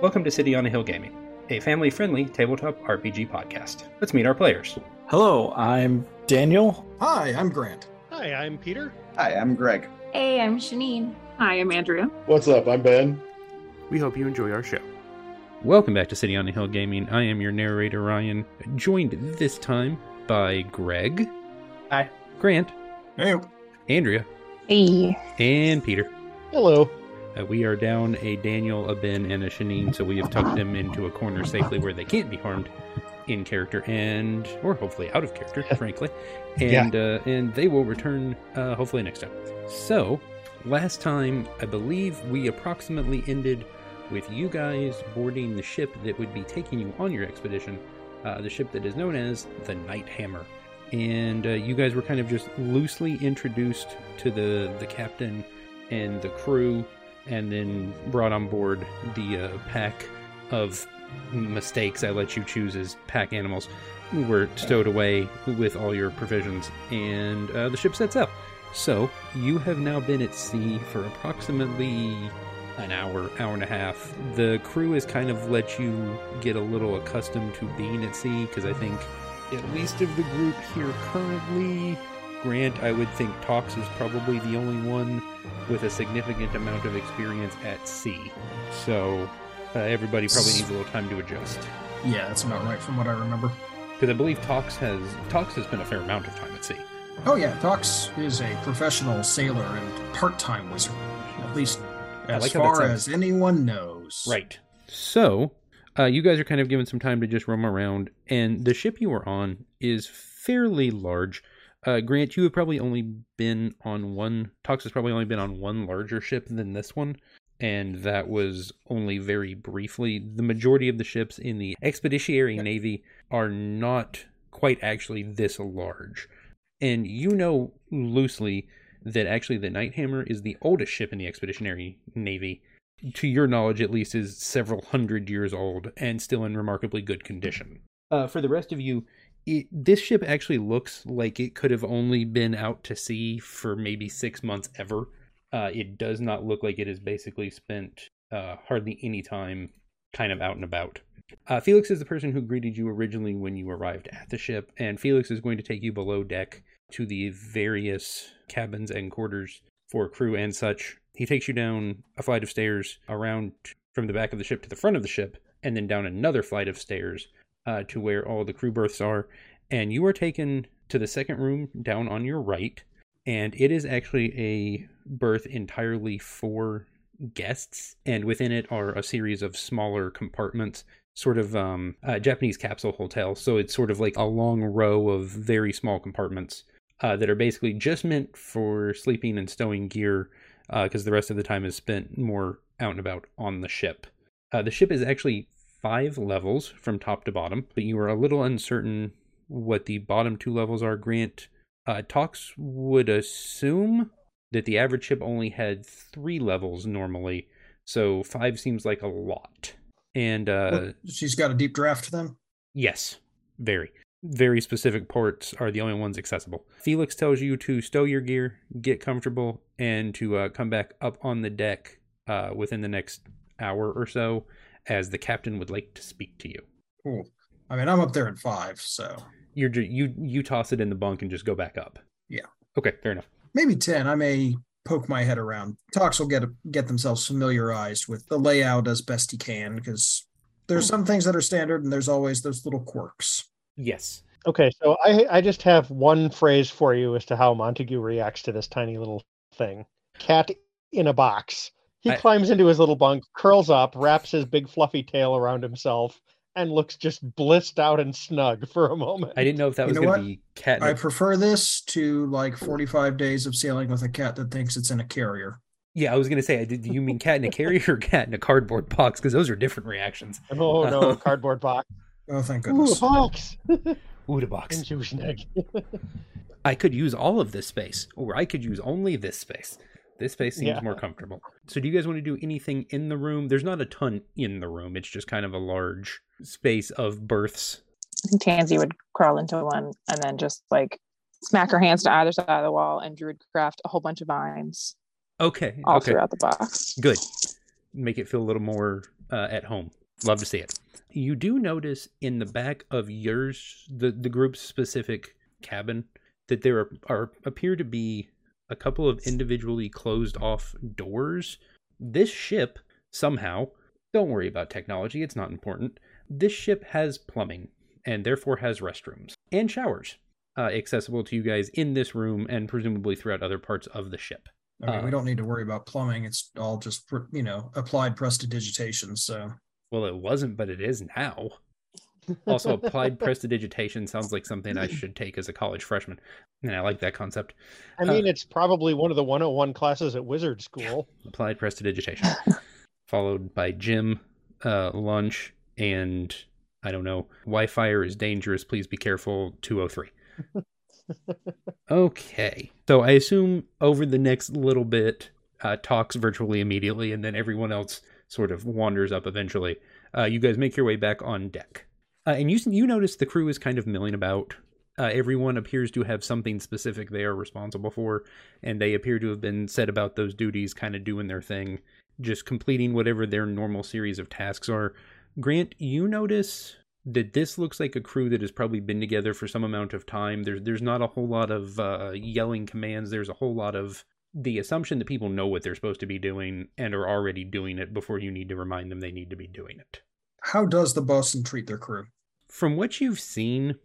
Welcome to City on a Hill Gaming, a family friendly tabletop RPG podcast. Let's meet our players. Hello, I'm Daniel. Hi, I'm Grant. Hi, I'm Peter. Hi, I'm Greg. Hey, I'm Shanine. Hi, I'm Andrea. What's up? I'm Ben. We hope you enjoy our show. Welcome back to City on a Hill Gaming. I am your narrator, Ryan, joined this time by Greg. Hi. Grant. Hey, Andrea. Hey. And Peter. Hello. Uh, we are down a Daniel, a Ben, and a Shanine, so we have tucked them into a corner safely where they can't be harmed in character and, or hopefully out of character, frankly. And uh, and they will return uh, hopefully next time. So, last time I believe we approximately ended with you guys boarding the ship that would be taking you on your expedition, uh, the ship that is known as the Night Hammer. And uh, you guys were kind of just loosely introduced to the the captain and the crew and then brought on board the uh, pack of mistakes I let you choose as pack animals were stowed away with all your provisions, and uh, the ship sets out. So you have now been at sea for approximately an hour, hour and a half. The crew has kind of let you get a little accustomed to being at sea because I think, at least of the group here currently, Grant, I would think Tox is probably the only one with a significant amount of experience at sea. So uh, everybody probably needs a little time to adjust. Yeah, that's about right from what I remember. Because I believe Tox has Tox has spent a fair amount of time at sea. Oh yeah, Tox is a professional sailor and part-time wizard, at least as like far as anyone knows. Right. So, uh, you guys are kind of given some time to just roam around, and the ship you are on is fairly large. Uh, Grant, you have probably only been on one. Tox has probably only been on one larger ship than this one, and that was only very briefly. The majority of the ships in the Expeditionary Navy are not quite actually this large, and you know loosely that actually the Night Hammer is the oldest ship in the Expeditionary Navy to your knowledge at least, is several hundred years old and still in remarkably good condition. Uh, for the rest of you, it, this ship actually looks like it could have only been out to sea for maybe six months ever. Uh, it does not look like it has basically spent uh, hardly any time kind of out and about. Uh, Felix is the person who greeted you originally when you arrived at the ship, and Felix is going to take you below deck to the various cabins and quarters for crew and such. He takes you down a flight of stairs around from the back of the ship to the front of the ship, and then down another flight of stairs uh, to where all the crew berths are. And you are taken to the second room down on your right, and it is actually a berth entirely for guests, and within it are a series of smaller compartments. Sort of um, uh, Japanese capsule hotel, so it's sort of like a long row of very small compartments uh, that are basically just meant for sleeping and stowing gear because the rest of the time is spent more out and about on the ship. Uh, the ship is actually five levels from top to bottom, but you are a little uncertain what the bottom two levels are. Grant uh, Tox would assume that the average ship only had three levels normally, so five seems like a lot. And uh, What- She's got a deep draft then. Yes, very. Very specific ports are the only ones accessible. Felix tells you to stow your gear, get comfortable, and to uh, come back up on the deck uh, within the next hour or so, as the captain would like to speak to you. Cool. I mean, I'm up there at five, so You're ju- you you toss it in the bunk and just go back up. Yeah. Okay, fair enough. maybe ten. I may poke my head around. Tox will get get themselves familiarized with the layout as best he can because there's some things that are standard and there's always those little quirks. Yes. Okay, so I I just have one phrase for you as to how Montague reacts to this tiny little thing. Cat in a box. He I- climbs into his little bunk, curls up, wraps his big fluffy tail around himself, and looks just blissed out and snug for a moment. I didn't know if that You was going to what? be cat. I prefer this to like 45 days of sailing with a cat that thinks it's in a carrier. yeah, I was going to say, did you mean cat in a carrier or cat in a cardboard box? Because those are different reactions. Oh no, uh, cardboard box. Oh, thank goodness. Ooh, box. Ooh, the box. And Jushnig. I could use all of this space, or I could use only this space. This space seems Yeah. more comfortable. So, do you guys want to do anything in the room? There's not a ton in the room. It's just kind of a large space of berths. I think Tansy would crawl into one and then just like smack her hands to either side of the wall and druid craft a whole bunch of vines Okay. all okay. throughout the box. Good. Make it feel a little more uh, at home. Love to see it. You do notice in the back of yours, the the group's specific cabin, that there are, are appear to be a couple of individually closed off doors. This ship somehow, don't worry about technology; it's not important. This ship has plumbing and therefore has restrooms and showers uh, accessible to you guys in this room and presumably throughout other parts of the ship. I mean, Uh, we don't need to worry about plumbing. It's all just you know applied prestidigitation. So Well, it wasn't, but it is now. Also, applied prestidigitation sounds like something I should take as a college freshman, and I like that concept. I mean, it's probably one of the 101 classes at Wizard School. Applied prestidigitation, followed by gym, uh, lunch, and I don't know. Wi-Fi is dangerous. Please be careful. Two hundred three. Okay, so I assume over the next little bit, uh, Tox virtually immediately, and then everyone else sort of wanders up eventually. Uh, you guys make your way back on deck, uh, and you you notice the crew is kind of milling about. Uh, everyone appears to have something specific they are responsible for, and they appear to have been set about those duties, kind of doing their thing, just completing whatever their normal series of tasks are. Grant, you notice that this looks like a crew that has probably been together for some amount of time. There's there's not a whole lot of uh, yelling commands. There's a whole lot of the assumption that people know what they're supposed to be doing and are already doing it before you need to remind them they need to be doing it. How does the bosun treat their crew? From what you've seen,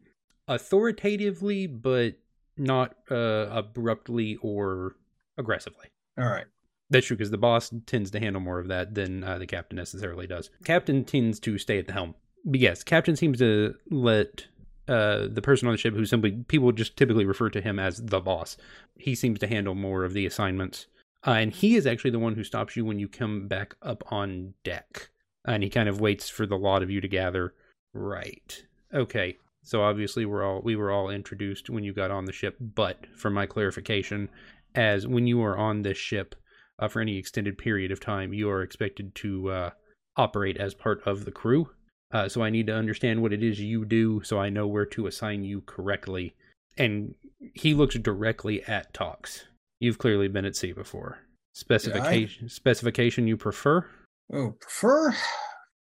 authoritatively, but not uh, abruptly or aggressively. All right. That's true because the boss tends to handle more of that than uh, the captain necessarily does. Captain tends to stay at the helm. But yes, captain seems to let uh, the person on the ship who simply people just typically refer to him as the boss. He seems to handle more of the assignments, uh, and he is actually the one who stops you when you come back up on deck, and he kind of waits for the lot of you to gather. Right. Okay. So obviously we're all we were all introduced when you got on the ship, but for my clarification, as when you are on this ship uh, for any extended period of time, you are expected to uh, operate as part of the crew. Uh, so I need to understand what it is you do so I know where to assign you correctly. And he looks directly at Tox. You've clearly been at sea before. Specification specification you prefer? Oh, prefer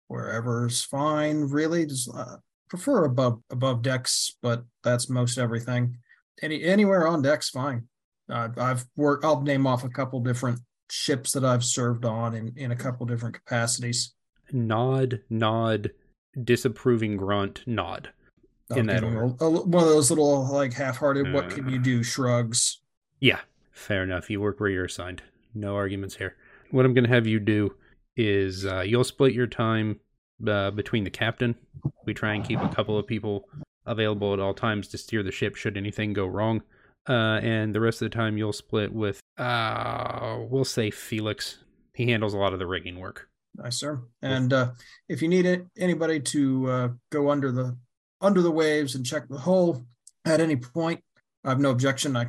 wherever's fine. Really, just uh, prefer above above decks, but that's most everything. Any anywhere on decks, fine. Uh, I've worked. I'll name off a couple different ships that I've served on in in a couple different capacities. Nod, nod, disapproving grunt, nod. I'll In that order. a- a- one of those little like half-hearted. what can Uh. you do? Shrugs. Yeah, fair enough. You work where you're assigned. No arguments here. What I'm going to have you do is uh, you'll split your time uh, between the captain. We try and keep a couple of people available at all times to steer the ship should anything go wrong. Uh, and the rest of the time you'll split with, uh, we'll say Felix. He handles a lot of the rigging work. Nice, sir. And uh, if you need it, anybody to uh, go under the under the waves and check the hull at any point, I have no objection. I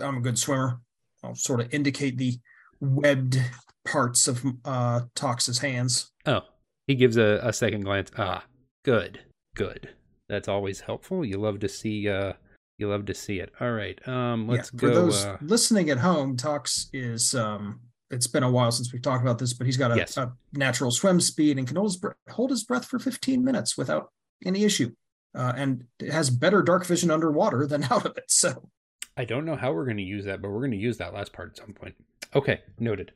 I'm a good swimmer. I'll sort of indicate the webbed parts of uh, Tox's hands. Oh, he gives a, a second glance. Ah, good, good. That's always helpful. You love to see. Uh, you love to see it. All right. Um, let's yeah, for go. those uh, listening at home, Tox is um, it's been a while since we've talked about this, but he's got a, Yes. a natural swim speed and can hold his, br- hold his breath for 15 minutes without any issue. Uh, and it has better dark vision underwater than out of it. So I don't know how we're going to use that, but we're going to use that last part at some point. Okay, noted.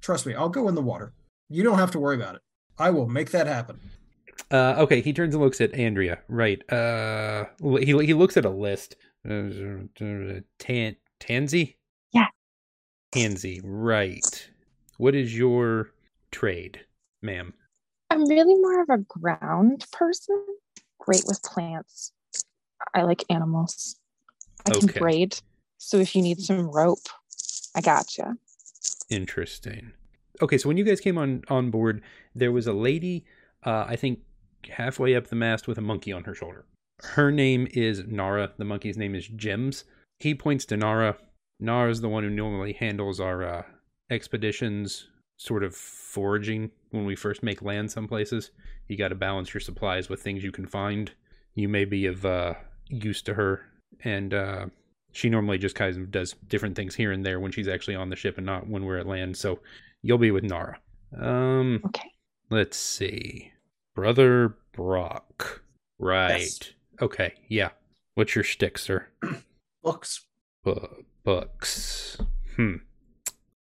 Trust me, I'll go in the water. You don't have to worry about it. I will make that happen. Uh, okay, he turns and looks at Andrea. Right. Uh, he he looks at a list. Uh, Tan Tansy. Yeah. Tansy. Right. What is your trade, ma'am? I'm really more of a ground person. Great with plants. I like animals. I can braid. So if you need some rope, I gotcha. Interesting. Okay, so when you guys came on on board, there was a lady, uh, I think, halfway up the mast with a monkey on her shoulder. Her name is Nara. The monkey's name is Jims. He points to Nara. Nara's the one who normally handles our uh, expeditions, sort of foraging when we first make land some places. You got to balance your supplies with things you can find. You may be of uh, use to her, and uh, she normally just kind of does different things here and there when she's actually on the ship and not when we're at land. So you'll be with Nara. Um, Okay. Let's see. Brother Brock. Right. Yes. Okay. Yeah. What's your shtick, sir? Books. Bu- books. Hmm.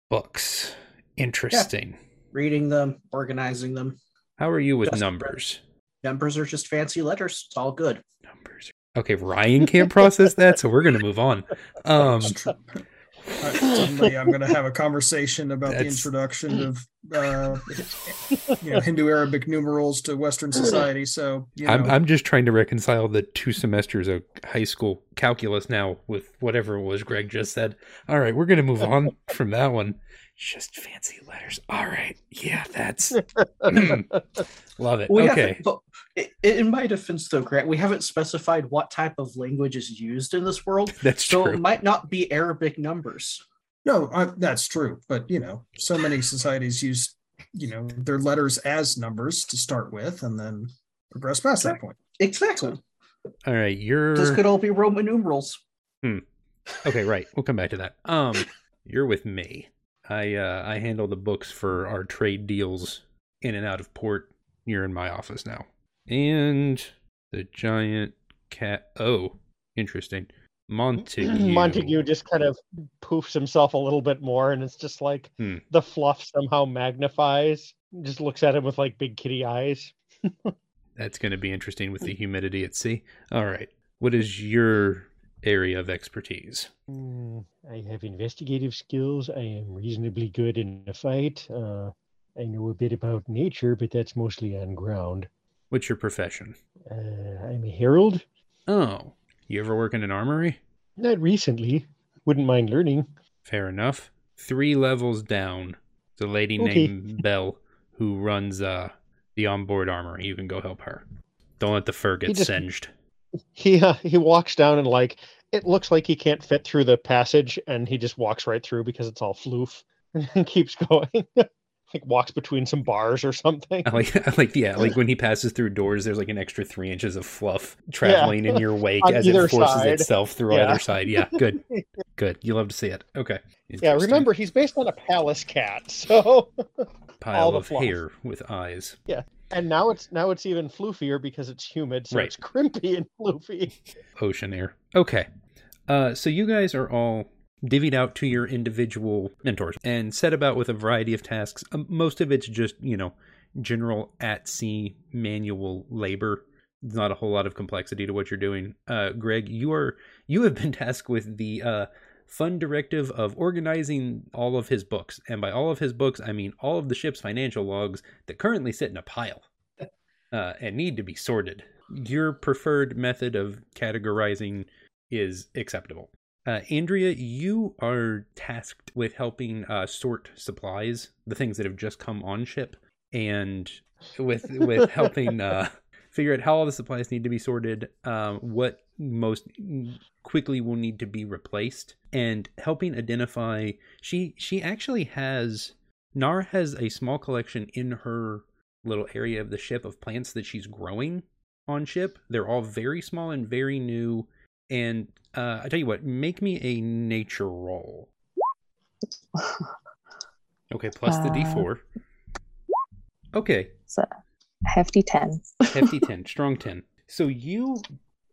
Books. Interesting. Reading them, organizing them. How are you with Just- numbers? Numbers are just fancy letters. It's all good. Numbers. Okay, Ryan can't process that, so we're gonna move on. Um, It's true. Suddenly, I'm going to have a conversation about the introduction of uh, you know Hindu Arabic numerals to Western society. So you know, I'm I'm just trying to reconcile the two semesters of high school calculus now with whatever it was Greg just said. All right, we're gonna move on from that one. Just fancy letters. All right, yeah, that's love it. We okay, but in my defense, though, Grant, we haven't specified what type of language is used in this world, that's so true. it might not be Arabic numbers. no, I, that's true. But you know, so many societies use you know their letters as numbers to start with, and then progress past that point. Exactly. All right, you're This could all be Roman numerals. Hmm. okay. Right, we'll come back to that. Um, you're with me. I uh I handle the books for our trade deals in and out of port. You're in my office now, and the giant cat. Oh, interesting. Montague. Montague just kind of poofs himself a little bit more, and it's just like Hmm. the fluff somehow magnifies. Just looks at him with like big kitty eyes. That's going to be interesting with the humidity at sea. All right. What is your area of expertise? Hmm, I have investigative skills. I am reasonably good in a fight. Uh, I know a bit about nature, but that's mostly on ground. What's your profession? Uh, I'm a herald. Oh, you ever work in an armory? Not recently. Wouldn't mind learning. Fair enough. Three levels down, the lady Okay. named Belle who runs uh the onboard armory. You can go help her. Don't let the fur get just- singed. He uh, he walks down and like it looks like he can't fit through the passage, and he just walks right through because it's all floof, and keeps going. like walks between some bars or something. I like, I like, yeah, like when he passes through doors, there's like an extra three inches of fluff traveling in your wake as it forces side. itself through Yeah. either side. Yeah, good, good. You love to see it. Okay. Yeah, remember he's based on a Pallas cat, so pile of fluff. hair with eyes. And now it's now it's even floofier because it's humid, so Right. it's crimpy and floofy. ocean air. Okay. Uh, so you guys are all divvied out to your individual mentors and set about with a variety of tasks. Um, most of it's just, you know, general at sea manual labor. There's not a whole lot of complexity to what you're doing. Uh, Greg, you are you have been tasked with the uh, fun directive of organizing all of his books, and by all of his books, I mean all of the ship's financial logs that currently sit in a pile uh, and need to be sorted. Your preferred method of categorizing is acceptable. Uh, Andrea, you are tasked with helping uh, sort supplies, the things that have just come on ship, and with with helping uh, figure out how all the supplies need to be sorted, um, what most quickly will need to be replaced, and helping identify. She she actually has Nara has a small collection in her little area of the ship of plants that she's growing on ship. They're all very small and very new. And uh, I tell you what, make me a nature roll. Okay, plus the Uh, d4. Okay, a hefty 10. hefty 10, strong 10. So you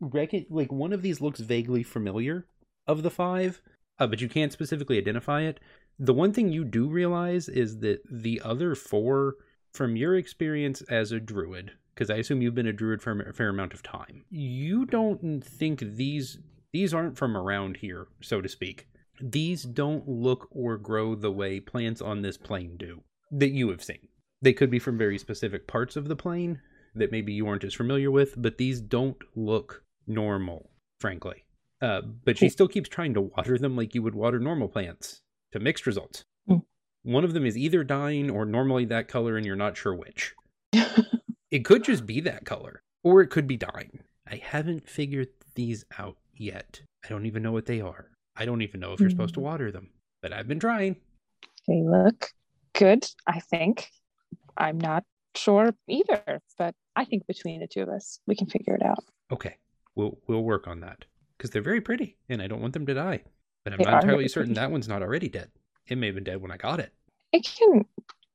reckon, like, one of these looks vaguely familiar of the five, uh, but you can't specifically identify it. The one thing you do realize is that the other four, from your experience as a druid, because I assume you've been a druid for a fair amount of time, you don't think these these aren't from around here, so to speak. These don't look or grow the way plants on this plane do that you have seen. They could be from very specific parts of the plane that maybe you aren't as familiar with, but these don't look normal, frankly. Uh, but she still keeps trying to water them like you would water normal plants to mixed results. Mm. One of them is either dying or normally that color, and you're not sure which. It could just be that color, or it could be dying. I haven't figured these out yet. I don't even know what they are. I don't even know if you're supposed to water them, but I've been trying. They look good, I think. I'm not sure either, but I think between the two of us, we can figure it out. Okay, we'll we'll work on that because they're very pretty, and I don't want them to die. But I'm They not entirely certain pretty. that one's not already dead. It may have been dead when I got it. It can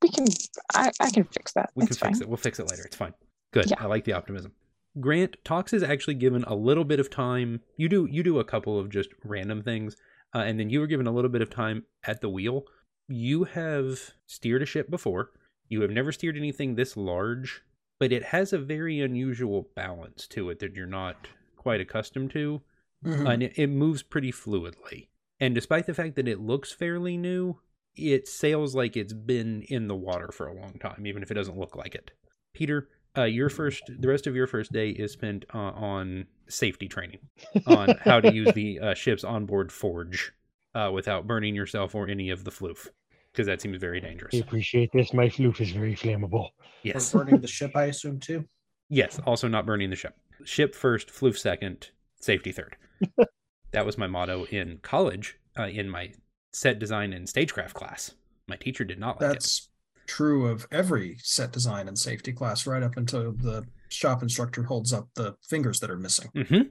we can. I, I can fix that. We it's can fix it. We'll fix it later. It's fine. Good. Yeah. I like the optimism. Grant Tox is actually given a little bit of time. You do you do a couple of just random things, uh, and then you were given a little bit of time at the wheel. You have steered a ship before. You have never steered anything this large, but it has a very unusual balance to it that you're not quite accustomed to, Mhm. and it, it moves pretty fluidly. And despite the fact that it looks fairly new, it sails like it's been in the water for a long time, even if it doesn't look like it. Peter, uh, your first, the rest of your first day is spent uh, on safety training, on how to use the uh, ship's onboard forge uh, without burning yourself or any of the floof, because that seems very dangerous. I appreciate this. My floof is very flammable. Yes, We're burning the ship, I assume too. yes. Also, not burning the ship. Ship first, floof second, safety third. that was my motto in college, uh, in my set design and stagecraft class. My teacher did not like it. That's true of every set design and safety class, right up until the shop instructor holds up the fingers that are missing. hmm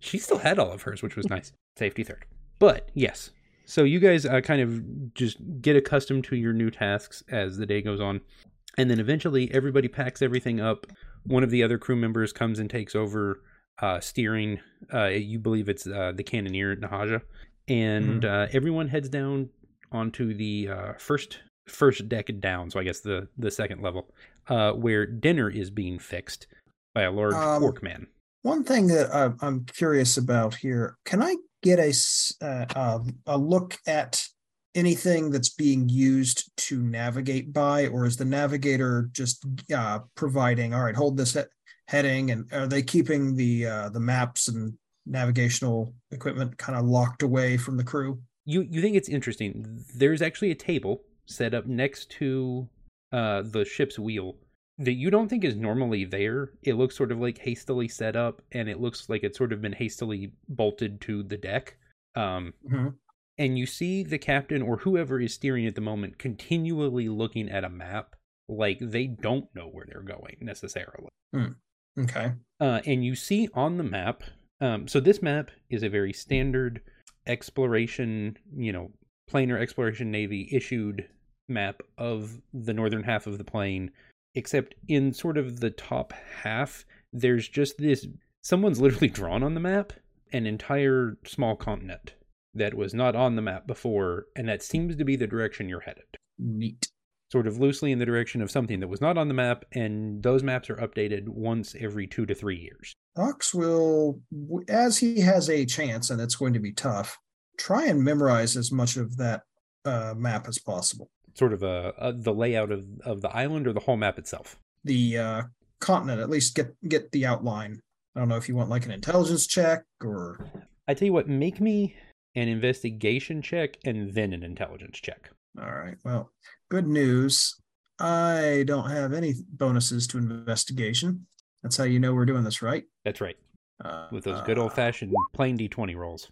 She still had all of hers, which was nice. Safety third. But yes. So you guys uh, kind of just get accustomed to your new tasks as the day goes on. And then eventually everybody packs everything up. One of the other crew members comes and takes over uh, steering. Uh, you believe it's uh, the cannoneer, Nahaja. And uh, everyone heads down onto the uh, first first deck down. So I guess the, the second level, uh, where dinner is being fixed by a large Um, orc man. One thing that I'm curious about here, can I get a, uh, uh, a look at anything that's being used to navigate by, or is the navigator just uh, providing, all right, hold this he- heading, and are they keeping the uh, the maps and navigational equipment kind of locked away from the crew? you you think it's interesting there's actually a table set up next to uh the ship's wheel that you don't think is normally there it looks sort of like hastily set up and it looks like it's sort of been hastily bolted to the deck um Mhm. and you see the captain or whoever is steering at the moment continually looking at a map like they don't know where they're going necessarily Okay. uh, and you see on the map um, so this map is a very standard exploration you know planar exploration navy issued map of the northern half of the plane except in sort of the top half there's just this someone's literally drawn on the map an entire small continent that was not on the map before and that seems to be the direction you're headed Neat. sort of loosely in the direction of something that was not on the map, and those maps are updated once every two to three years. Tox will, as he has a chance, and it's going to be tough, try and memorize as much of that uh, map as possible. Sort of a, a the layout of, of the island or the whole map itself. The uh, continent, at least get get the outline. I don't know if you want like an intelligence check or I tell you what, make me an investigation check and then an intelligence check. all right. Well, good news. I don't have any bonuses to investigation. That's how you know we're doing this right. That's right, Uh, with those good old fashioned plain d20 rolls.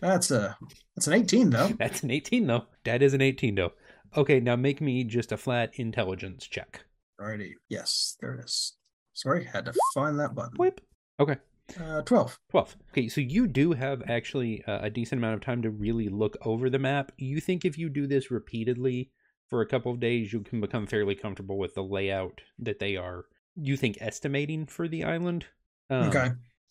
That's a that's an 18 though. That's an 18 though. That is an 18 though. Okay, now make me just a flat intelligence check. Alrighty. Yes, there it is. Sorry, had to find that button. Whip. Okay. Uh, 12. 12. Okay, so you do have actually uh, a decent amount of time to really look over the map. You think if you do this repeatedly for a couple of days, you can become fairly comfortable with the layout that they are, you think, estimating for the island. Um, okay.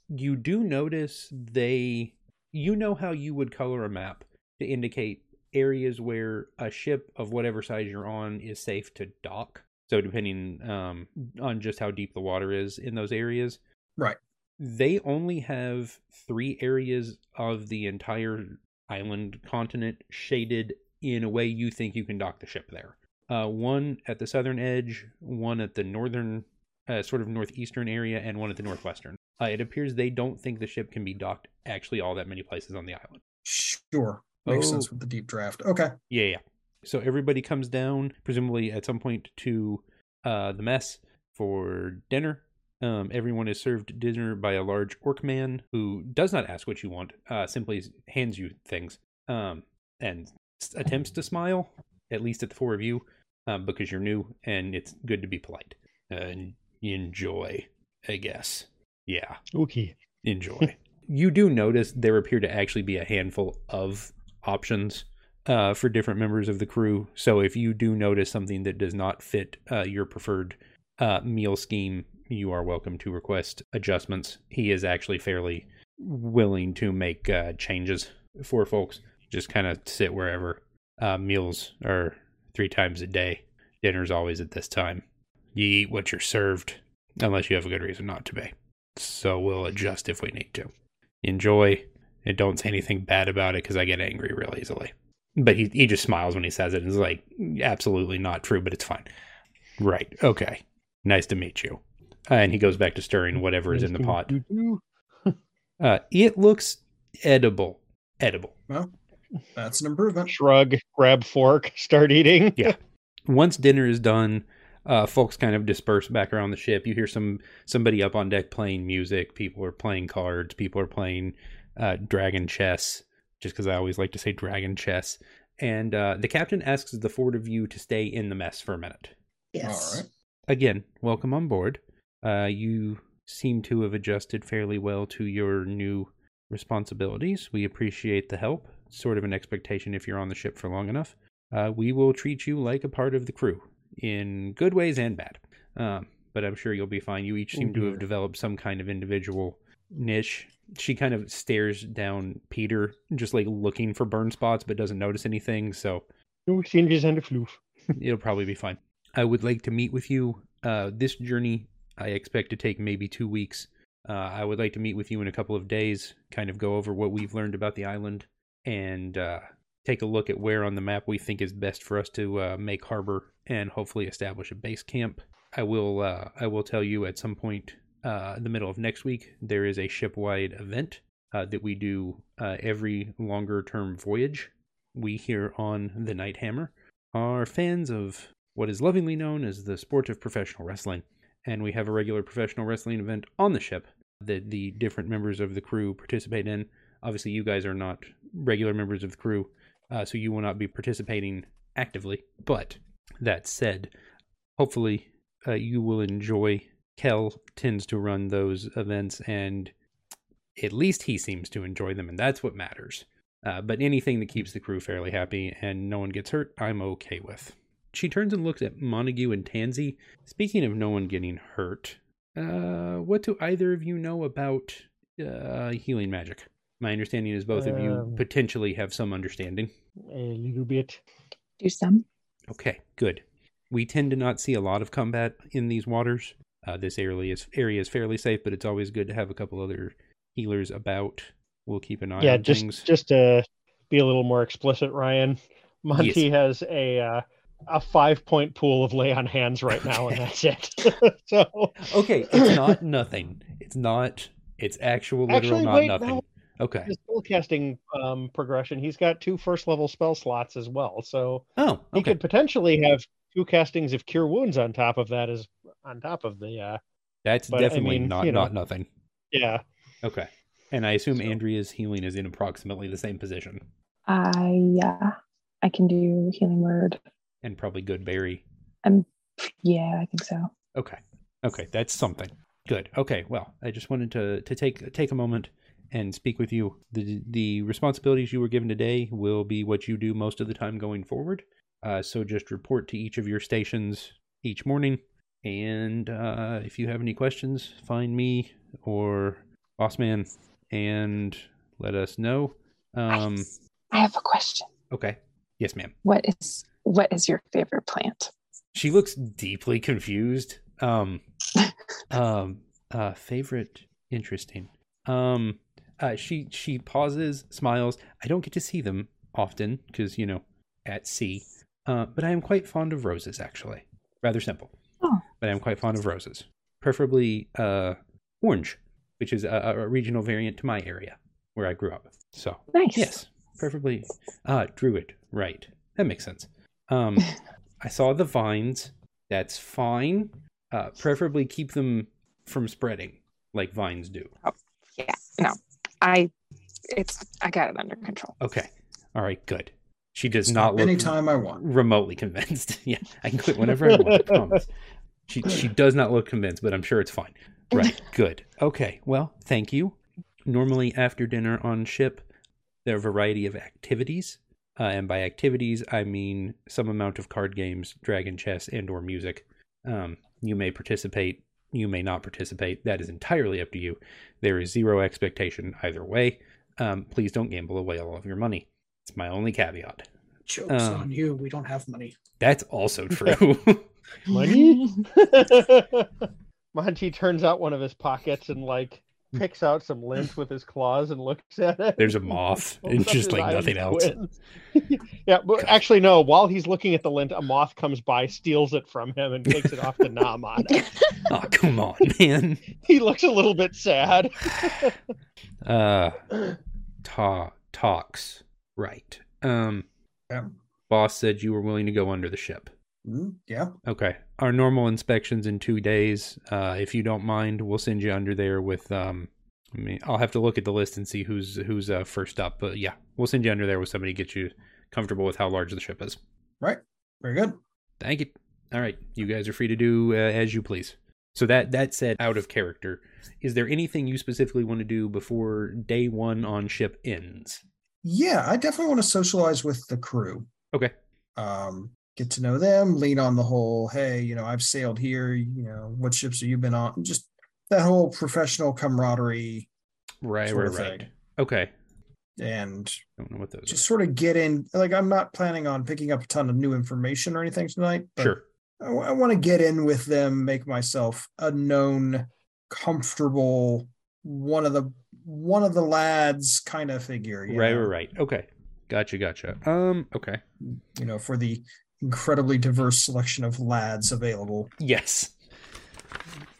You do notice they, you know how you would color a map to indicate areas where a ship of whatever size you're on is safe to dock. So, depending um, on just how deep the water is in those areas, Right. they only have three areas of the entire island continent shaded in a way you think you can dock the ship there. Uh, one at the southern edge, one at the northern, uh, sort of northeastern area, and one at the northwestern. Uh, it appears they don't think the ship can be docked actually all that many places on the island. Sure. Makes Oh. sense with the deep draft. Okay. Yeah, yeah. So everybody comes down, presumably at some point, to uh, the mess for dinner. Um, everyone is served dinner by a large orc man who does not ask what you want, uh, simply hands you things um, and attempts to smile, at least at the four of you, um, because you're new and it's good to be polite. Uh, and enjoy, I guess. Yeah Okay. enjoy. you do notice there appear to actually be a handful of options uh, for different members of the crew. So if you do notice something that does not fit uh, your preferred uh, meal scheme, you are welcome to request adjustments. He is actually fairly willing to make uh, changes for folks. Just kind of sit wherever. Uh, meals are three times a day. Dinner's always at this time. You eat what you're served, unless you have a good reason not to be. So we'll adjust if we need to. Enjoy, and don't say anything bad about it because I get angry real easily. But he, he just smiles when he says it and is like, absolutely not true, but it's fine. Right. Okay. Nice to meet you. Uh, and he goes back to stirring whatever is in the pot. Uh, it looks edible. Edible. Well, that's an improvement. Shrug, grab fork, start eating. Yeah. Once dinner is done, uh, folks kind of disperse back around the ship. You hear some somebody up on deck playing music. People are playing cards. People are playing uh, dragon chess. Just because I always like to say dragon chess. And uh, the captain asks the four of you to stay in the mess for a minute. Yes. All right. Again, welcome on board. Uh, you seem to have adjusted fairly well to your new responsibilities. We appreciate the help. Sort of an expectation if you're on the ship for long enough. Uh, we will treat you like a part of the crew in good ways and bad. Um, but I'm sure you'll be fine. You each seem to have developed some kind of individual niche. She kind of stares down Peter, just like looking for burn spots, but doesn't notice anything. So No changes and a floof. it'll probably be fine. I would like to meet with you. Uh, this journey I expect to take maybe two weeks. Uh, I would like to meet with you in a couple of days, kind of go over what we've learned about the island, and uh, take a look at where on the map we think is best for us to uh, make harbor and hopefully establish a base camp. I will. Uh, I will tell you at some point uh, the middle of next week there is a ship-wide event uh, that we do uh, every longer-term voyage. We here on the Night Hammer are fans of what is lovingly known as the sport of professional wrestling, and we have a regular professional wrestling event on the ship that the different members of the crew participate in. Obviously, you guys are not regular members of the crew, uh, so you will not be participating actively. But that said, hopefully, uh, you will enjoy. Kel tends to run those events, and at least he seems to enjoy them, and that's what matters. Uh, but anything that keeps the crew fairly happy and no one gets hurt, I'm okay with. She turns and looks at Montague and Tansy. Speaking of no one getting hurt, uh, what do either of you know about uh, healing magic? My understanding is both of you Um, potentially have some understanding. A little bit. Do some. Okay, good. We tend to not see a lot of combat in these waters. Uh, this area is area is fairly safe, but it's always good to have a couple other healers about. We'll keep an eye yeah, on just things. just to be a little more explicit, Ryan. Monty has a uh, a five point pool of lay on hands right now, and that's it. so Okay, it's not nothing. It's not. It's actual literal Actually, not wait, nothing. no. Okay. his spellcasting um, progression, he's got two first level spell slots as well. So Oh, he could potentially have two castings of cure wounds on top of that as on top of the uh That's but, I definitely mean, not you know. not nothing. yeah. Okay. And I assume So- Andrea's healing is in approximately the same position, I yeah. I can do healing word. and probably goodberry. Um, yeah, I think so. Okay. Okay, that's something. Good. Okay. Well, I just wanted to to take take a moment and speak with you. The the responsibilities you were given today will be what you do most of the time going forward. Uh, so just report to each of your stations each morning, and uh, if you have any questions, find me or Bossman and let us know. Um. I have a question. Okay. Yes, ma'am. What is what is your favorite plant? She looks deeply confused. Um, um, uh, favorite, interesting. Um, uh, she she pauses, smiles. I don't get to see them often because you know at sea. Uh, but I am quite fond of roses, actually. Rather simple. Oh. But I am quite fond of roses, preferably uh orange, which is a, a regional variant to my area where I grew up. So Nice. Yes, preferably uh druid, right. That makes sense. Um I saw the vines. That's fine. Uh preferably keep them from spreading like vines do. Yeah. No. I it's I got it under control. Okay. All right, good. She does not look anytime I want. remotely convinced. yeah, I can quit whenever I want, I promise. She she does not look convinced, but I'm sure it's fine. Right, good. Okay, well, thank you. Normally after dinner on ship, there are a variety of activities. Uh, and by activities, I mean some amount of card games, dragon chess, and or music. Um, you may participate, you may not participate. That is entirely up to you. There is zero expectation either way. Um, please don't gamble away all of your money. It's my only caveat. Jokes Um, on you. We don't have money. That's also true. Money? Monty turns out one of his pockets and like picks out some lint with his claws and looks at it. There's a moth. Opens It's just like nothing else. yeah, but actually no. While he's looking at the lint, a moth comes by, steals it from him, and takes it off to nom on. Oh, come on, man. He looks a little bit sad. Uh, ta- Tox. Right. Um, Yeah. boss said you were willing to go under the ship. Mm, yeah. Okay. Our normal inspections in two days. Uh, if you don't mind, we'll send you under there with. Um, I mean, I'll have to look at the list and see who's who's uh, first up. But yeah, we'll send you under there with somebody to get you comfortable with how large the ship is. Right. Very good. Thank you. All right, you guys are free to do uh, as you please. So that that said, out of character, is there anything you specifically want to do before day one on ship ends? Yeah, I definitely want to socialize with the crew. Okay. Um, get to know them, lean on the whole, hey, you know, I've sailed here, you know, what ships have you been on? Just that whole professional camaraderie Right, right, thing. Okay. And I Don't know what those just sort of get in like I'm not planning on picking up a ton of new information or anything tonight, but Sure. I, want to get in with them, make myself a known, comfortable one of the one of the lads kind of figure. Right, know? right, right. Okay. Gotcha, gotcha. Um, okay. You know, for the incredibly diverse selection of lads available. Yes.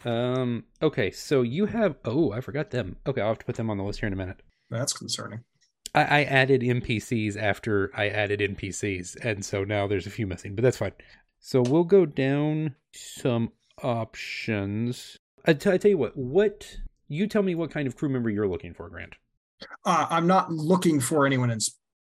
Um, okay, so you have oh, I forgot them. Okay, I'll have to put them on the list here in a minute. That's concerning. I, I added NPCs after I added NPCs, and so now there's a few missing, but that's fine. So we'll go down some options. I, t- I tell you what, what you tell me what kind of crew member you're looking for, Grant. Uh, I'm not looking for anyone in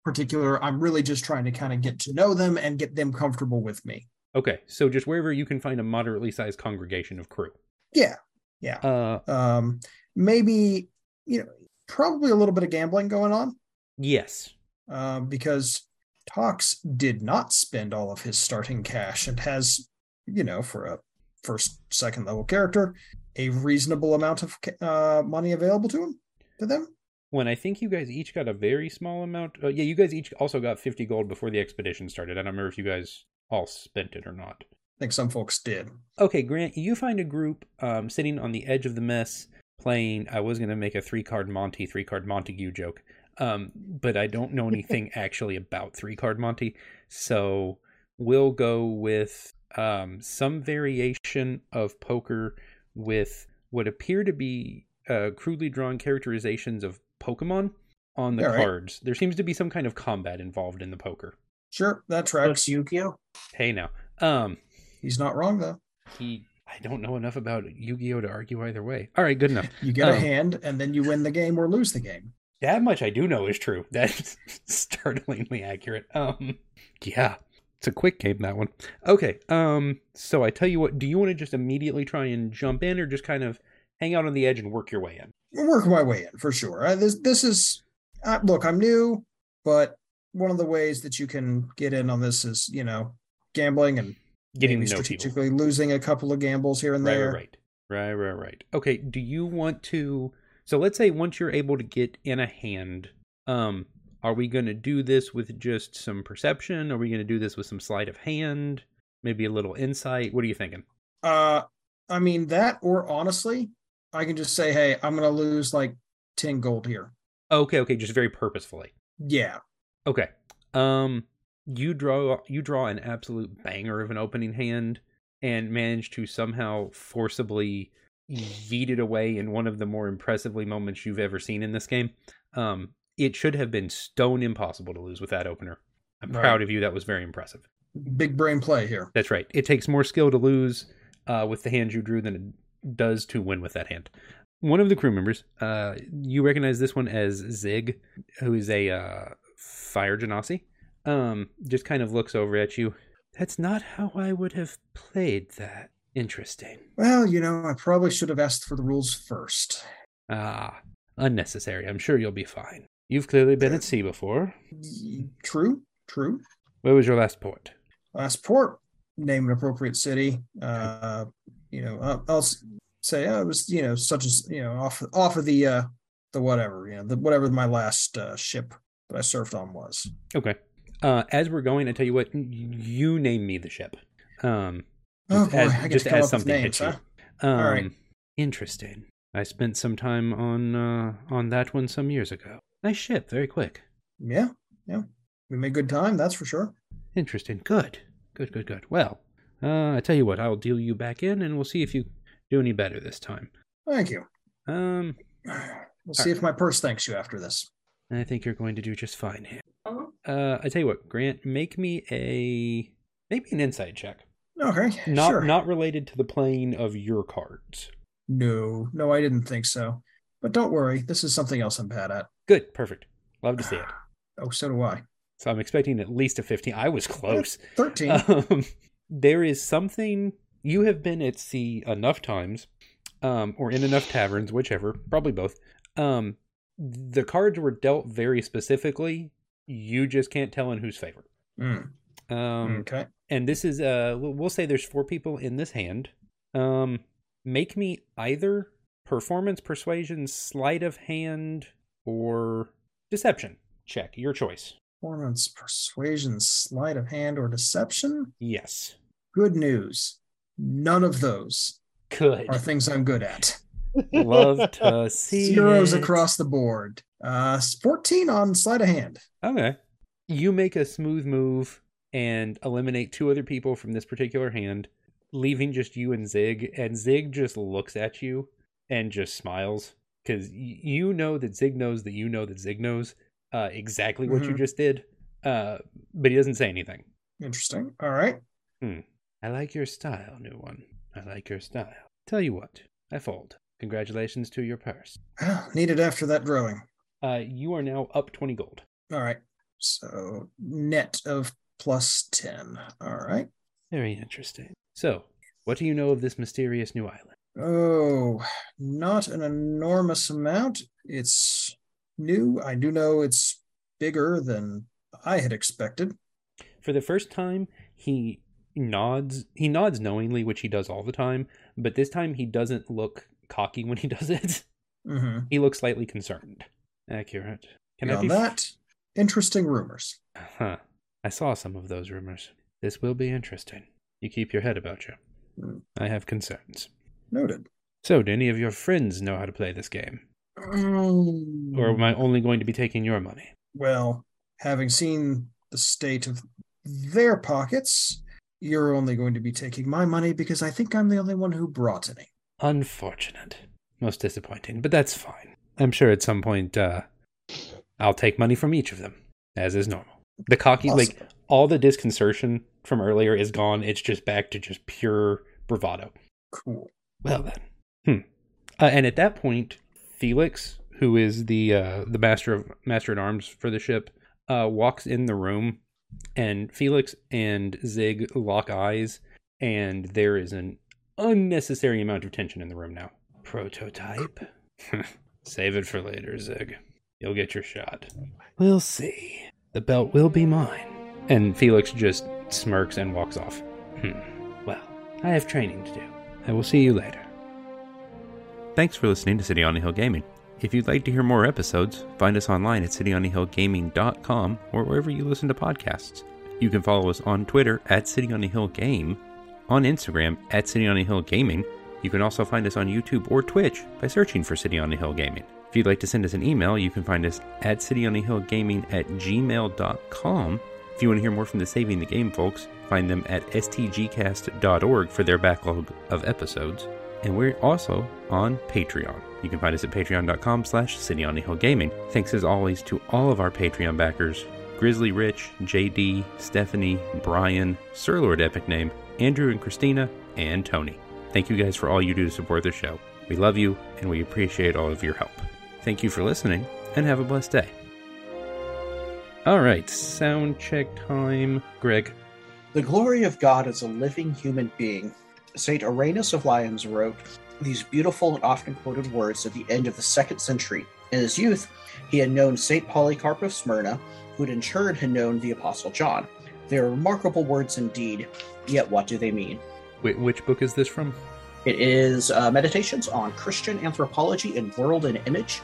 particular. I'm really just trying to kind of get to know them and get them comfortable with me. Okay, so just wherever you can find a moderately sized congregation of crew. Yeah. Yeah. Uh, Um, maybe, you know, probably a little bit of gambling going on. yes. uh, because Tox did not spend all of his starting cash and has, you know, for a first, second level character, a reasonable amount of uh, money available to him, to them. When I think you guys each got a very small amount. Uh, yeah, you guys each also got 50 gold before the expedition started. I don't remember if you guys all spent it or not. I think some folks did. Okay, Grant, you find a group um, sitting on the edge of the mess playing. I was going to make a three card Monty, three card Montague joke, um, but I don't know anything actually about three card Monty. So we'll go with um, some variation of poker with what appear to be uh, crudely drawn characterizations of Pokemon on the Yeah, right. cards. There seems to be some kind of combat involved in the poker. Sure, that tracks. Yu-Gi-Oh. Hey now, um, He's not wrong though. he. I don't know enough about Yu-Gi-Oh to argue either way. All right, good enough. You get a Um, hand, and then you win the game or lose the game. That much I do know is true. That's startlingly accurate. Um, yeah, it's a quick game that one. Okay. Um, so I tell you what, do you want to just immediately try and jump in, or just kind of hang out on the edge and work your way in? I'm my way in for sure. Uh, this this is uh, look. I'm new, but one of the ways that you can get in on this is you know gambling and Getting maybe know people. strategically losing a couple of gambles here and Right, there. right, right, right, right, right. Okay. Do you want to? So let's say once you're able to get in a hand, um, are we going to do this with just some perception? Are we going to do this with some sleight of hand? Maybe a little insight. What are you thinking? Uh, I mean that, or honestly, I can just say, hey, I'm gonna lose like ten gold here. Okay, okay, just very purposefully. Yeah, Okay. Um you draw you draw an absolute banger of an opening hand and manage to somehow forcibly yeet it away in one of the more impressively moments you've ever seen in this game. Um it should have been stone impossible to lose with that opener. I'm Right. proud of you. That was very impressive. big brain play here. That's right. It takes more skill to lose uh, with the hand you drew than it does to win with that hand. One of the crew members, uh, you recognize this one as Zig, who is a uh, fire genasi. Um, just kind of looks over at you. That's not how I would have played that. Interesting. Well, you know, I probably should have asked for the rules first. Ah, unnecessary. I'm sure you'll be fine. You've clearly been at sea before. True. True. Where was your last port? Last port, name an appropriate city. Uh, you know, I'll, I'll say uh, it was you know such as you know off off of the uh the whatever you know the whatever my last uh, ship that I surfed on was. Okay. Uh, as we're going, I tell you what, you name me the ship. Um, Oh just boy, as, I get just as something names, hits huh? you. Um, right. Interesting. I spent some time on uh, on that one some years ago. Nice ship, very quick. Yeah, yeah. We made good time, that's for sure. Interesting. Good. Good. Good. Good. Well, uh, I tell you what, I'll deal you back in, and we'll see if you do any better this time. Thank you. Um, We'll see if my purse thanks you after this. I think you're going to do just fine here. Uh, I tell you what, Grant, make me a maybe an insight check. Okay, Not sure. not related to the playing of your cards. No, no, I didn't think so. But don't worry, this is something else I'm bad at. Good. Perfect. Love to see it. Oh, so do I. So I'm expecting at least a 15. I was close. 13. Um, there is something you have been at sea enough times, um, or in enough taverns, whichever, probably both. Um, the cards were dealt very specifically. You just can't tell in whose favor. Mm, Um, okay. and this is uh, we'll we'll say there's four people in this hand. Um, make me either performance, persuasion, sleight of hand, or deception. Check your choice. Performance, persuasion, sleight of hand, or deception? Yes. Good news. None of those Good. are things I'm good at. Love to see Zeros it. across the board. Uh, 14 on sleight of hand. Okay. You make a smooth move and eliminate two other people from this particular hand, leaving just you and Zig. And Zig just looks at you and just smiles because you know that Zig knows that you know that Zig knows uh, exactly what you Mhm. just did, uh, but he doesn't say anything. Interesting. All right. Hmm. I like your style, new one. I like your style. Tell you what, I fold. Congratulations to your purse. Needed after that drawing. Uh, you are now up 20 gold. All right. So net of plus 10. All right. Very interesting. So, what do you know of this mysterious new island? Oh, not an enormous amount. It's new. I do know it's bigger than I had expected. For the first time, he nods. He nods knowingly, which he does all the time, but this time he doesn't look cocky when he does it. Mm-hmm. He looks slightly concerned. Accurate. Can I Beyond be that, interesting rumors. Huh. I saw some of those rumors. This will be interesting. You keep your head about you. Hmm. I have concerns. Noted. So, do any of your friends know how to play this game? Mm, Or am I only going to be taking your money? Well, having seen the state of their pockets, you're only going to be taking my money because I think I'm the only one who brought any. Unfortunate. Most disappointing, but that's fine. I'm sure at some point uh, I'll take money from each of them, as is normal. The cocky, like all the disconcertion from earlier is gone. It's just back to just pure bravado. Cool. Well then, hmm. Uh, and at that point, Felix, who is the uh, the master of master at arms for the ship, uh, walks in the room, and Felix and Zig lock eyes, and there is an unnecessary amount of tension in the room now. Prototype. Save it for later, Zig. You'll get your shot. We'll see. The belt will be mine. And Felix just smirks and walks off. Hmm. Well, I have training to do. I will see you later. Thanks for listening to City on the Hill Gaming. If you'd like to hear more episodes, find us online at cityonthehillgaming.com or wherever you listen to podcasts. You can follow us on Twitter at City on the Hill Game, on Instagram at City on the Hill Gaming. You can also find us on YouTube or Twitch by searching for City on the Hill Gaming. If you'd like to send us an email, you can find us at cityonthehillgaming at gmail.com. If you want to hear more from the Saving the Game folks, find them at stgcast.org for their backlog of episodes. And we're also on Patreon. You can find us at patreon.com slash Gaming. Thanks as always to all of our Patreon backers, Grizzly Rich, JD, Stephanie, Brian, Sir Lord Epic Name, Andrew and Christina, and Tony. Thank you guys for all you do to support the show. We love you and we appreciate all of your help. Thank you for listening and have a blessed day. All right, sound check time. Greg. The glory of God as a living human being. St. Irenaeus of Lyons wrote these beautiful and often quoted words at the end of the second century. In his youth, he had known St. Polycarp of Smyrna who'd in turn had known the Apostle John. They are remarkable words indeed, yet what do they mean? Wait, which book is this from? It is uh, Meditations on Christian Anthropology and World and Image.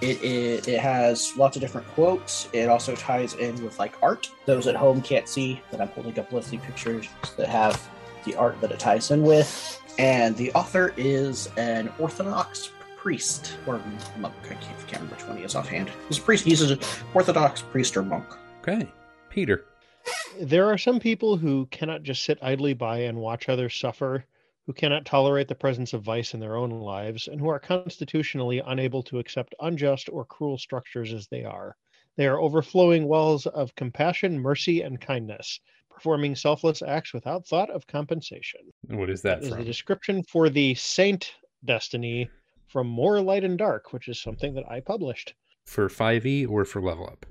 It, it, it has lots of different quotes. It also ties in with like art. Those at home can't see that I'm holding up lovely pictures that have the art that it ties in with. And the author is an Orthodox priest or monk. I can't, can't remember which one he is offhand. He's a priest. He's an Orthodox priest or monk. Okay. Peter. There are some people who cannot just sit idly by and watch others suffer, who cannot tolerate the presence of vice in their own lives, and who are constitutionally unable to accept unjust or cruel structures as they are. They are overflowing wells of compassion, mercy, and kindness, performing selfless acts without thought of compensation. What is that Is the from? description for the Saint Destiny from More Light and Dark, which is something that I published For 5e or for level up?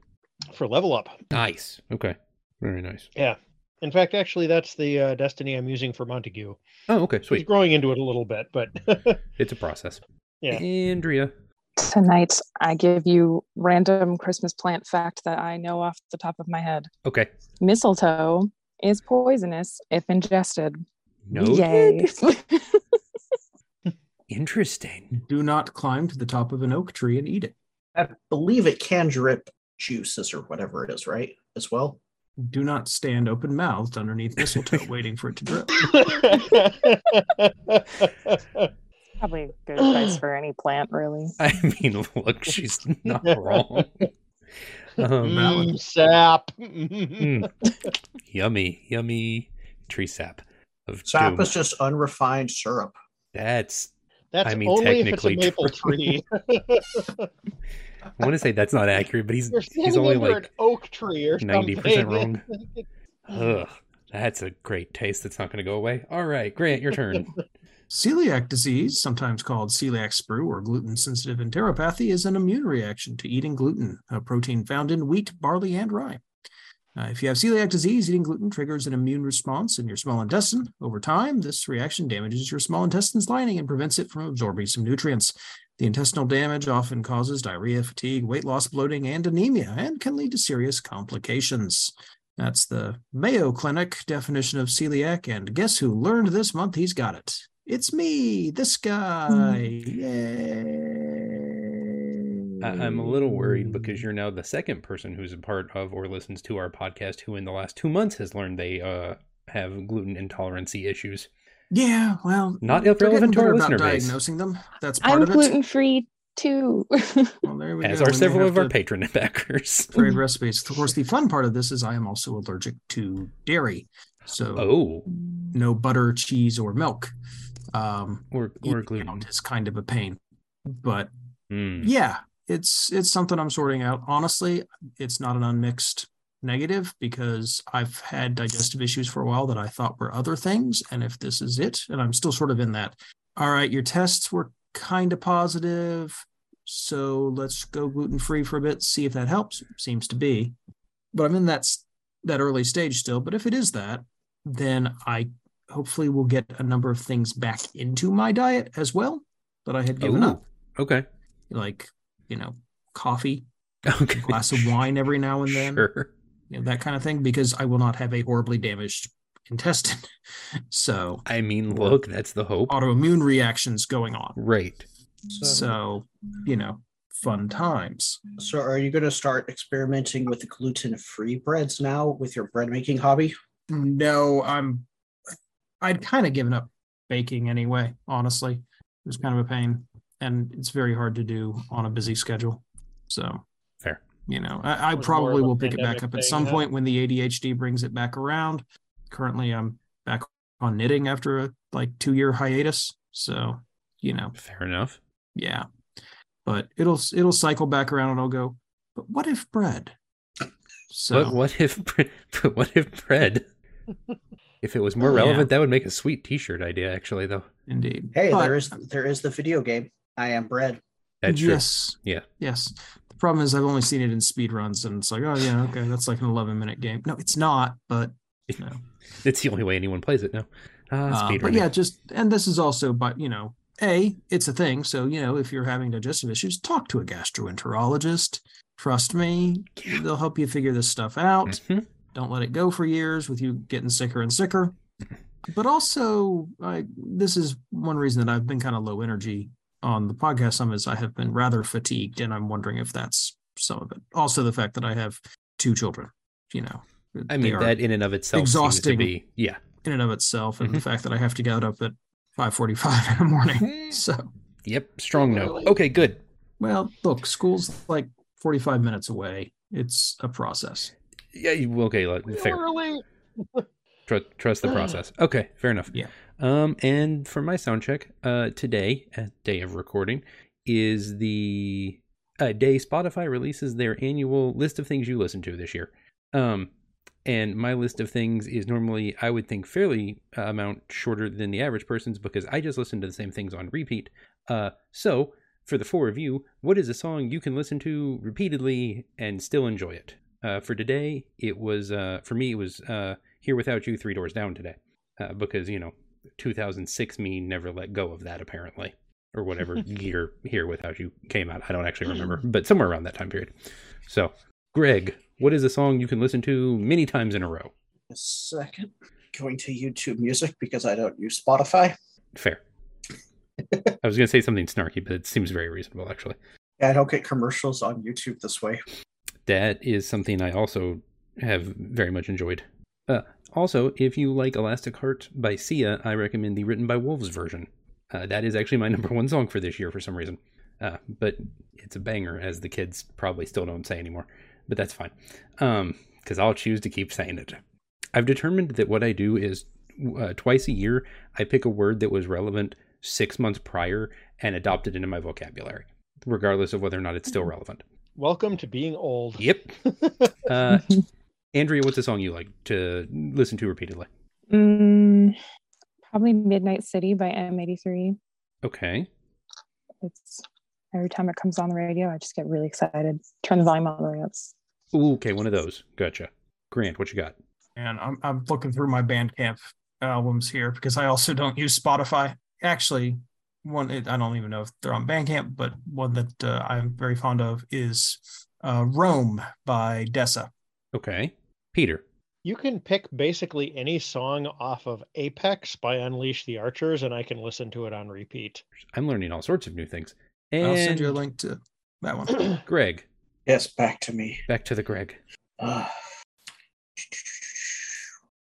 for Level Up. Nice. Okay. Very nice. Yeah. In fact, actually, that's the uh, Destiny I'm using for Montague. Oh, okay. Sweet. He's growing into it a little bit, but It's a process. Yeah. Andrea. Tonight, I give you random Christmas plant fact that I know off the top of my head. Okay. Mistletoe is poisonous if ingested. No. Yay. Interesting. Do not climb to the top of an oak tree and eat it. I believe it can drip juices or whatever it is, right? As well. Do not stand open mouthed underneath mistletoe waiting for it to drip. Probably a good advice for any plant, really. I mean, look, she's not wrong. Um, Valid. Mm, sap. mm. yummy, yummy tree sap of Sap doom. is just unrefined syrup. That's. That's I mean, only if it's a technically maple true. tree. I want to say that's not accurate, but he's he's standing only under like an oak tree or ninety percent wrong. Ugh, that's a great taste. That's not going to go away. All right, Grant, your turn. Celiac disease, sometimes called celiac sprue or gluten sensitive enteropathy, is an immune reaction to eating gluten, a protein found in wheat, barley, and rye. Uh, if you have celiac disease, eating gluten triggers an immune response in your small intestine. Over time, this reaction damages your small intestine's lining and prevents it from absorbing some nutrients. The intestinal damage often causes diarrhea, fatigue, weight loss, bloating, and anemia, and can lead to serious complications. That's the Mayo Clinic definition of celiac. And guess who learned this month he's got it? It's me, this guy. Yay. I, I'm a little worried because you're now the second person who's a part of or listens to our podcast who, in the last two months, has learned they uh, have gluten intolerancy issues. Yeah, well, Not they're getting irrelevant to our better about listener base. diagnosing them. That's part I'm of it. gluten free too. Well, there we As go. are We several of our to patron backers. trade recipes. Of course, the fun part of this is I am also allergic to dairy, so Oh, no butter, cheese, or milk. Um, or or gluten. is kind of a pain, but Mm. yeah, it's it's something I'm sorting out. Honestly, it's not an unmixed negative because I've had digestive issues for a while that I thought were other things, and if this is it, and I'm still sort of in that. All right, your tests were kind of positive, so let's go gluten free for a bit, see if that helps. Seems to be, but I'm in that that early stage still. But if it is that, then I hopefully will get a number of things back into my diet as well that I had given Ooh, up Okay. like you know coffee Okay. a glass of wine every now and then Sure. you know, that kind of thing because i will not have a horribly damaged intestine so I mean, look, that's the hope. autoimmune reactions going on Right. So, so you know fun times so are you going to start experimenting with the gluten-free breads now with your bread making hobby? no i'm i'd kind of given up baking anyway honestly it was kind of a pain and it's very hard to do on a busy schedule so Fair. you know i, I probably will pick it back up at some huh? point when the adhd brings it back around currently i'm back on knitting after a like two year hiatus so you know Fair enough. yeah but it'll it'll cycle back around and i'll go but what if bread so But what if but what if bread? if it was more Oh, yeah. relevant, that would make a sweet T-shirt idea. Actually, though, indeed Hey, But- there is there is the video game. I am bread. that's true. yes Yeah. yes the problem is i've only seen it in speed runs and it's like oh yeah okay that's like an 11 minute game no it's not but no It's the only way anyone plays it now. Uh, speedrunning. but yeah, just and this is also, but you know, a it's a thing. So you know, if you're having digestive issues, talk to a gastroenterologist Trust me, they'll help you figure this stuff out. Mhm. Don't let it go for years with you getting sicker and sicker. But also, I this is one reason that I've been kind of low energy on the podcast. Some is I have been rather fatigued, and I'm wondering if that's some of it. Also, the fact that I have two children. You know, I mean, that in and of itself exhausting. be yeah. in and of itself, and the Mhm. fact that I have to get up at 5:45 in the morning. So, Yep, strong no. Okay, good. well, look, school's like 45 minutes away. It's a process. Yeah, you- okay, like, fair. Early. Trust, trust the process. Okay, fair enough. Yeah. Um, and for my sound check, uh, today, uh, day of recording, is the uh, day Spotify releases their annual list of things you listen to this year. Um, and my list of things is normally, I would think, fairly uh, amount shorter than the average person's because I just listen to the same things on repeat. Uh, so for the four of you, what is a song you can listen to repeatedly and still enjoy it? Uh, for today, it was uh, for me. It was uh, "Here Without You," Three Doors Down today, uh, because you know, 2006 me never let go of that apparently, or whatever year "Here Without You" came out. I don't actually remember, but somewhere around that time period. So, Greg, what is a song you can listen to many times in a row? A second. Going to YouTube Music because I don't use Spotify. Fair. I was going to say something snarky, but it seems very reasonable actually. Yeah, I don't get commercials on YouTube this way. That is something I also have very much enjoyed. Uh, also, if you like Elastic Heart by Sia, I recommend the Written by Wolves version. Uh, that is actually my number one song for this year for some reason. Uh, but it's a banger, as the kids probably still don't say anymore. But that's fine, because I'll choose to keep saying it. I've determined that what I do is uh, twice a year, I pick a word that was relevant six months prior and adopt it into my vocabulary, regardless of whether or not it's still relevant. Welcome to being old. Yep. Uh, Andrea, what's a song you like to listen to repeatedly? Mm, probably Midnight City by M83. Okay. It's every time it comes on the radio, I just get really excited. Turn the volume all the way up. Ooh, okay, one of those. Gotcha. Grant, what you got? And I'm I'm looking through my Bandcamp albums here because I also don't use Spotify. Actually, one I don't even know if they're on Bandcamp, but one that uh, I'm very fond of is uh, "Rome" by Dessa. Okay. Peter. You can pick basically any song off of Apex by Unleash the Archers, and I can listen to it on repeat. I'm learning all sorts of new things. And I'll send you a link to that one. Greg. Yes, back to me. Back to the Greg. Uh,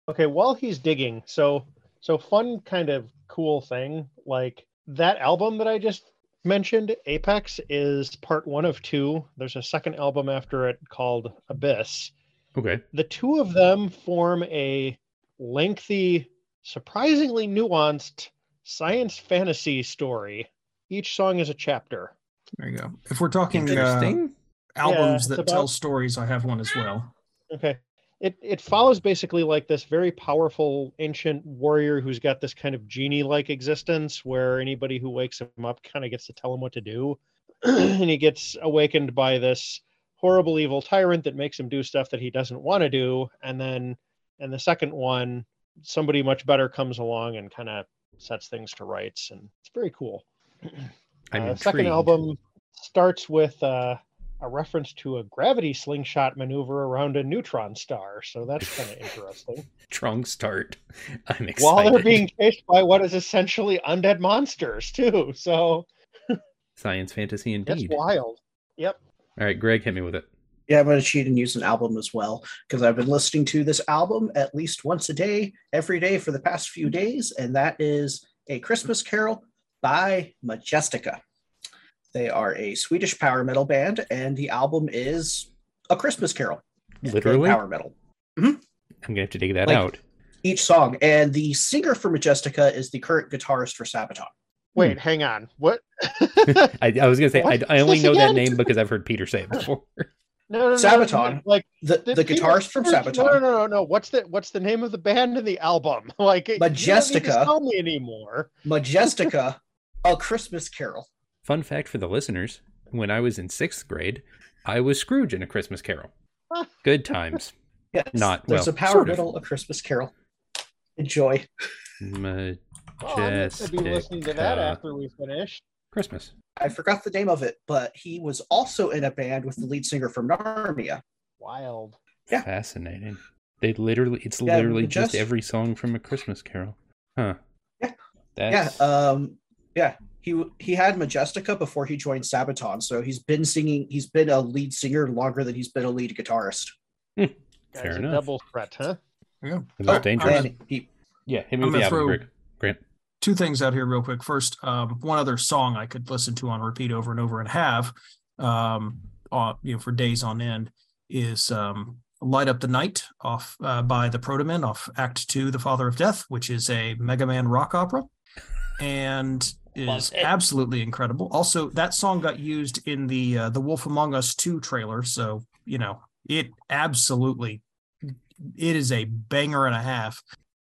Okay, while he's digging, so so fun kind of cool thing, like that album that I just mentioned, Apex, is part one of two. There's a second album after it called Abyss. Okay. The two of them form a lengthy, surprisingly nuanced science fantasy story. Each song is a chapter. There you go. If we're talking uh, albums Yeah, that it's tell stories, I have one as well. Okay. It it follows basically like this very powerful ancient warrior who's got this kind of genie like existence where anybody who wakes him up kind of gets to tell him what to do. and he gets awakened by this horrible evil tyrant that makes him do stuff that he doesn't want to do. And then and the second one, somebody much better comes along and kind of sets things to rights. And it's very cool. Uh, second album starts with uh, a reference to a gravity slingshot maneuver around a neutron star, so that's kind of interesting. Strong start. I'm excited. While they're being chased by what is essentially undead monsters too, so Science fantasy that's indeed. All wild. Yep. All right, Greg, hit me with it. yeah, I'm going to cheat and use an album as well because I've been listening to this album at least once a day, every day for the past few days, and that is A Christmas Carol by Majestica. They are a Swedish power metal band, and the album is A Christmas Carol. Literally? Power metal. Mm-hmm. I'm gonna have to dig that Like- out. Each song. And the singer for Majestica is the current guitarist for Sabaton. Wait, hmm. hang on. What? I, I was gonna say I, I only know that name because I've heard Peter say it before. no, no, no, Sabaton. no, Like The, the, Peter- guitarist from Peter- Sabaton. No, no, no, no, no. What's the what's the name of the band and the album? Like you don't need to Majestica. tell me anymore. Majestica, A Christmas Carol. Fun fact for the listeners: when I was in sixth grade, I was Scrooge in A Christmas Carol. Good times. Yes. Not- There's well, a power sort of. metal, A Christmas Carol. Enjoy. Oh, I'm gonna be listening to that after we finish. Christmas. I forgot the name of it, but he was also in a band with the lead singer from Narnia. Wild. Yeah. Fascinating. They literally, it's Yeah, literally just just- every song from A Christmas Carol. Huh. Yeah. That's, Yeah, um, yeah. He he had Majestica before he joined Sabaton, so he's been singing. He's been a lead singer longer than he's been a lead guitarist. Guys, Fair a enough. double threat, huh? Yeah. it Oh, dangerous. And he yeah, hit me I'm with the gonna album, throw- Grant. two things out here real quick. First, um, one other song I could listen to on repeat over and over and have, um, uh, you know, for days on end is um, "Light Up the Night" off uh, by the Protomen off Act Two, "The Father of Death," which is a Mega Man rock opera, and is absolutely incredible. Also, that song got used in the uh, the Wolf Among Us Two trailer, so you know it absolutely it is a banger and a half.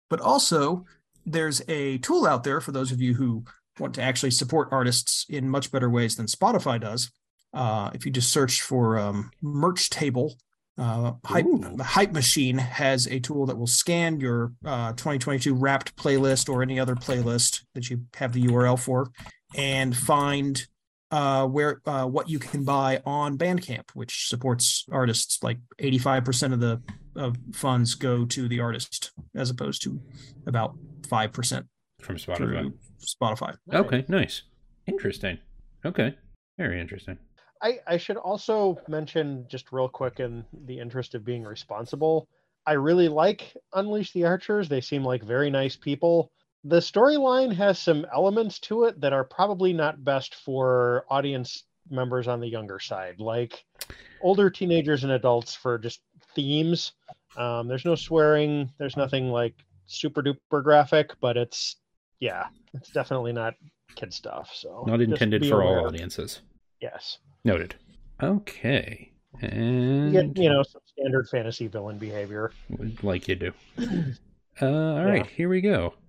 But also, there's a tool out there for those of you who want to actually support artists in much better ways than Spotify does. Uh, if you just search for um, merch table, uh, hype, the Hype Machine has a tool that will scan your uh, 2022 Wrapped playlist or any other playlist that you have the URL for, and find uh, where uh, what you can buy on Bandcamp, which supports artists. Like 85% of the of funds go to the artist, as opposed to about five percent From Spotify. Spotify. Okay, nice. Interesting. Okay. Very interesting. I, I should also mention just real quick in the interest of being responsible i really like unleash the archers. They seem like very nice people. The storyline has some elements to it that are probably not best for audience members on the younger side like older teenagers and adults for just themes. Um, there's no swearing there's nothing like super duper graphic but it's yeah it's definitely not kid stuff so Not intended for all audiences. Yes Noted. Okay. you And get you know some standard fantasy villain behavior like you do. Uh, all right, here we go.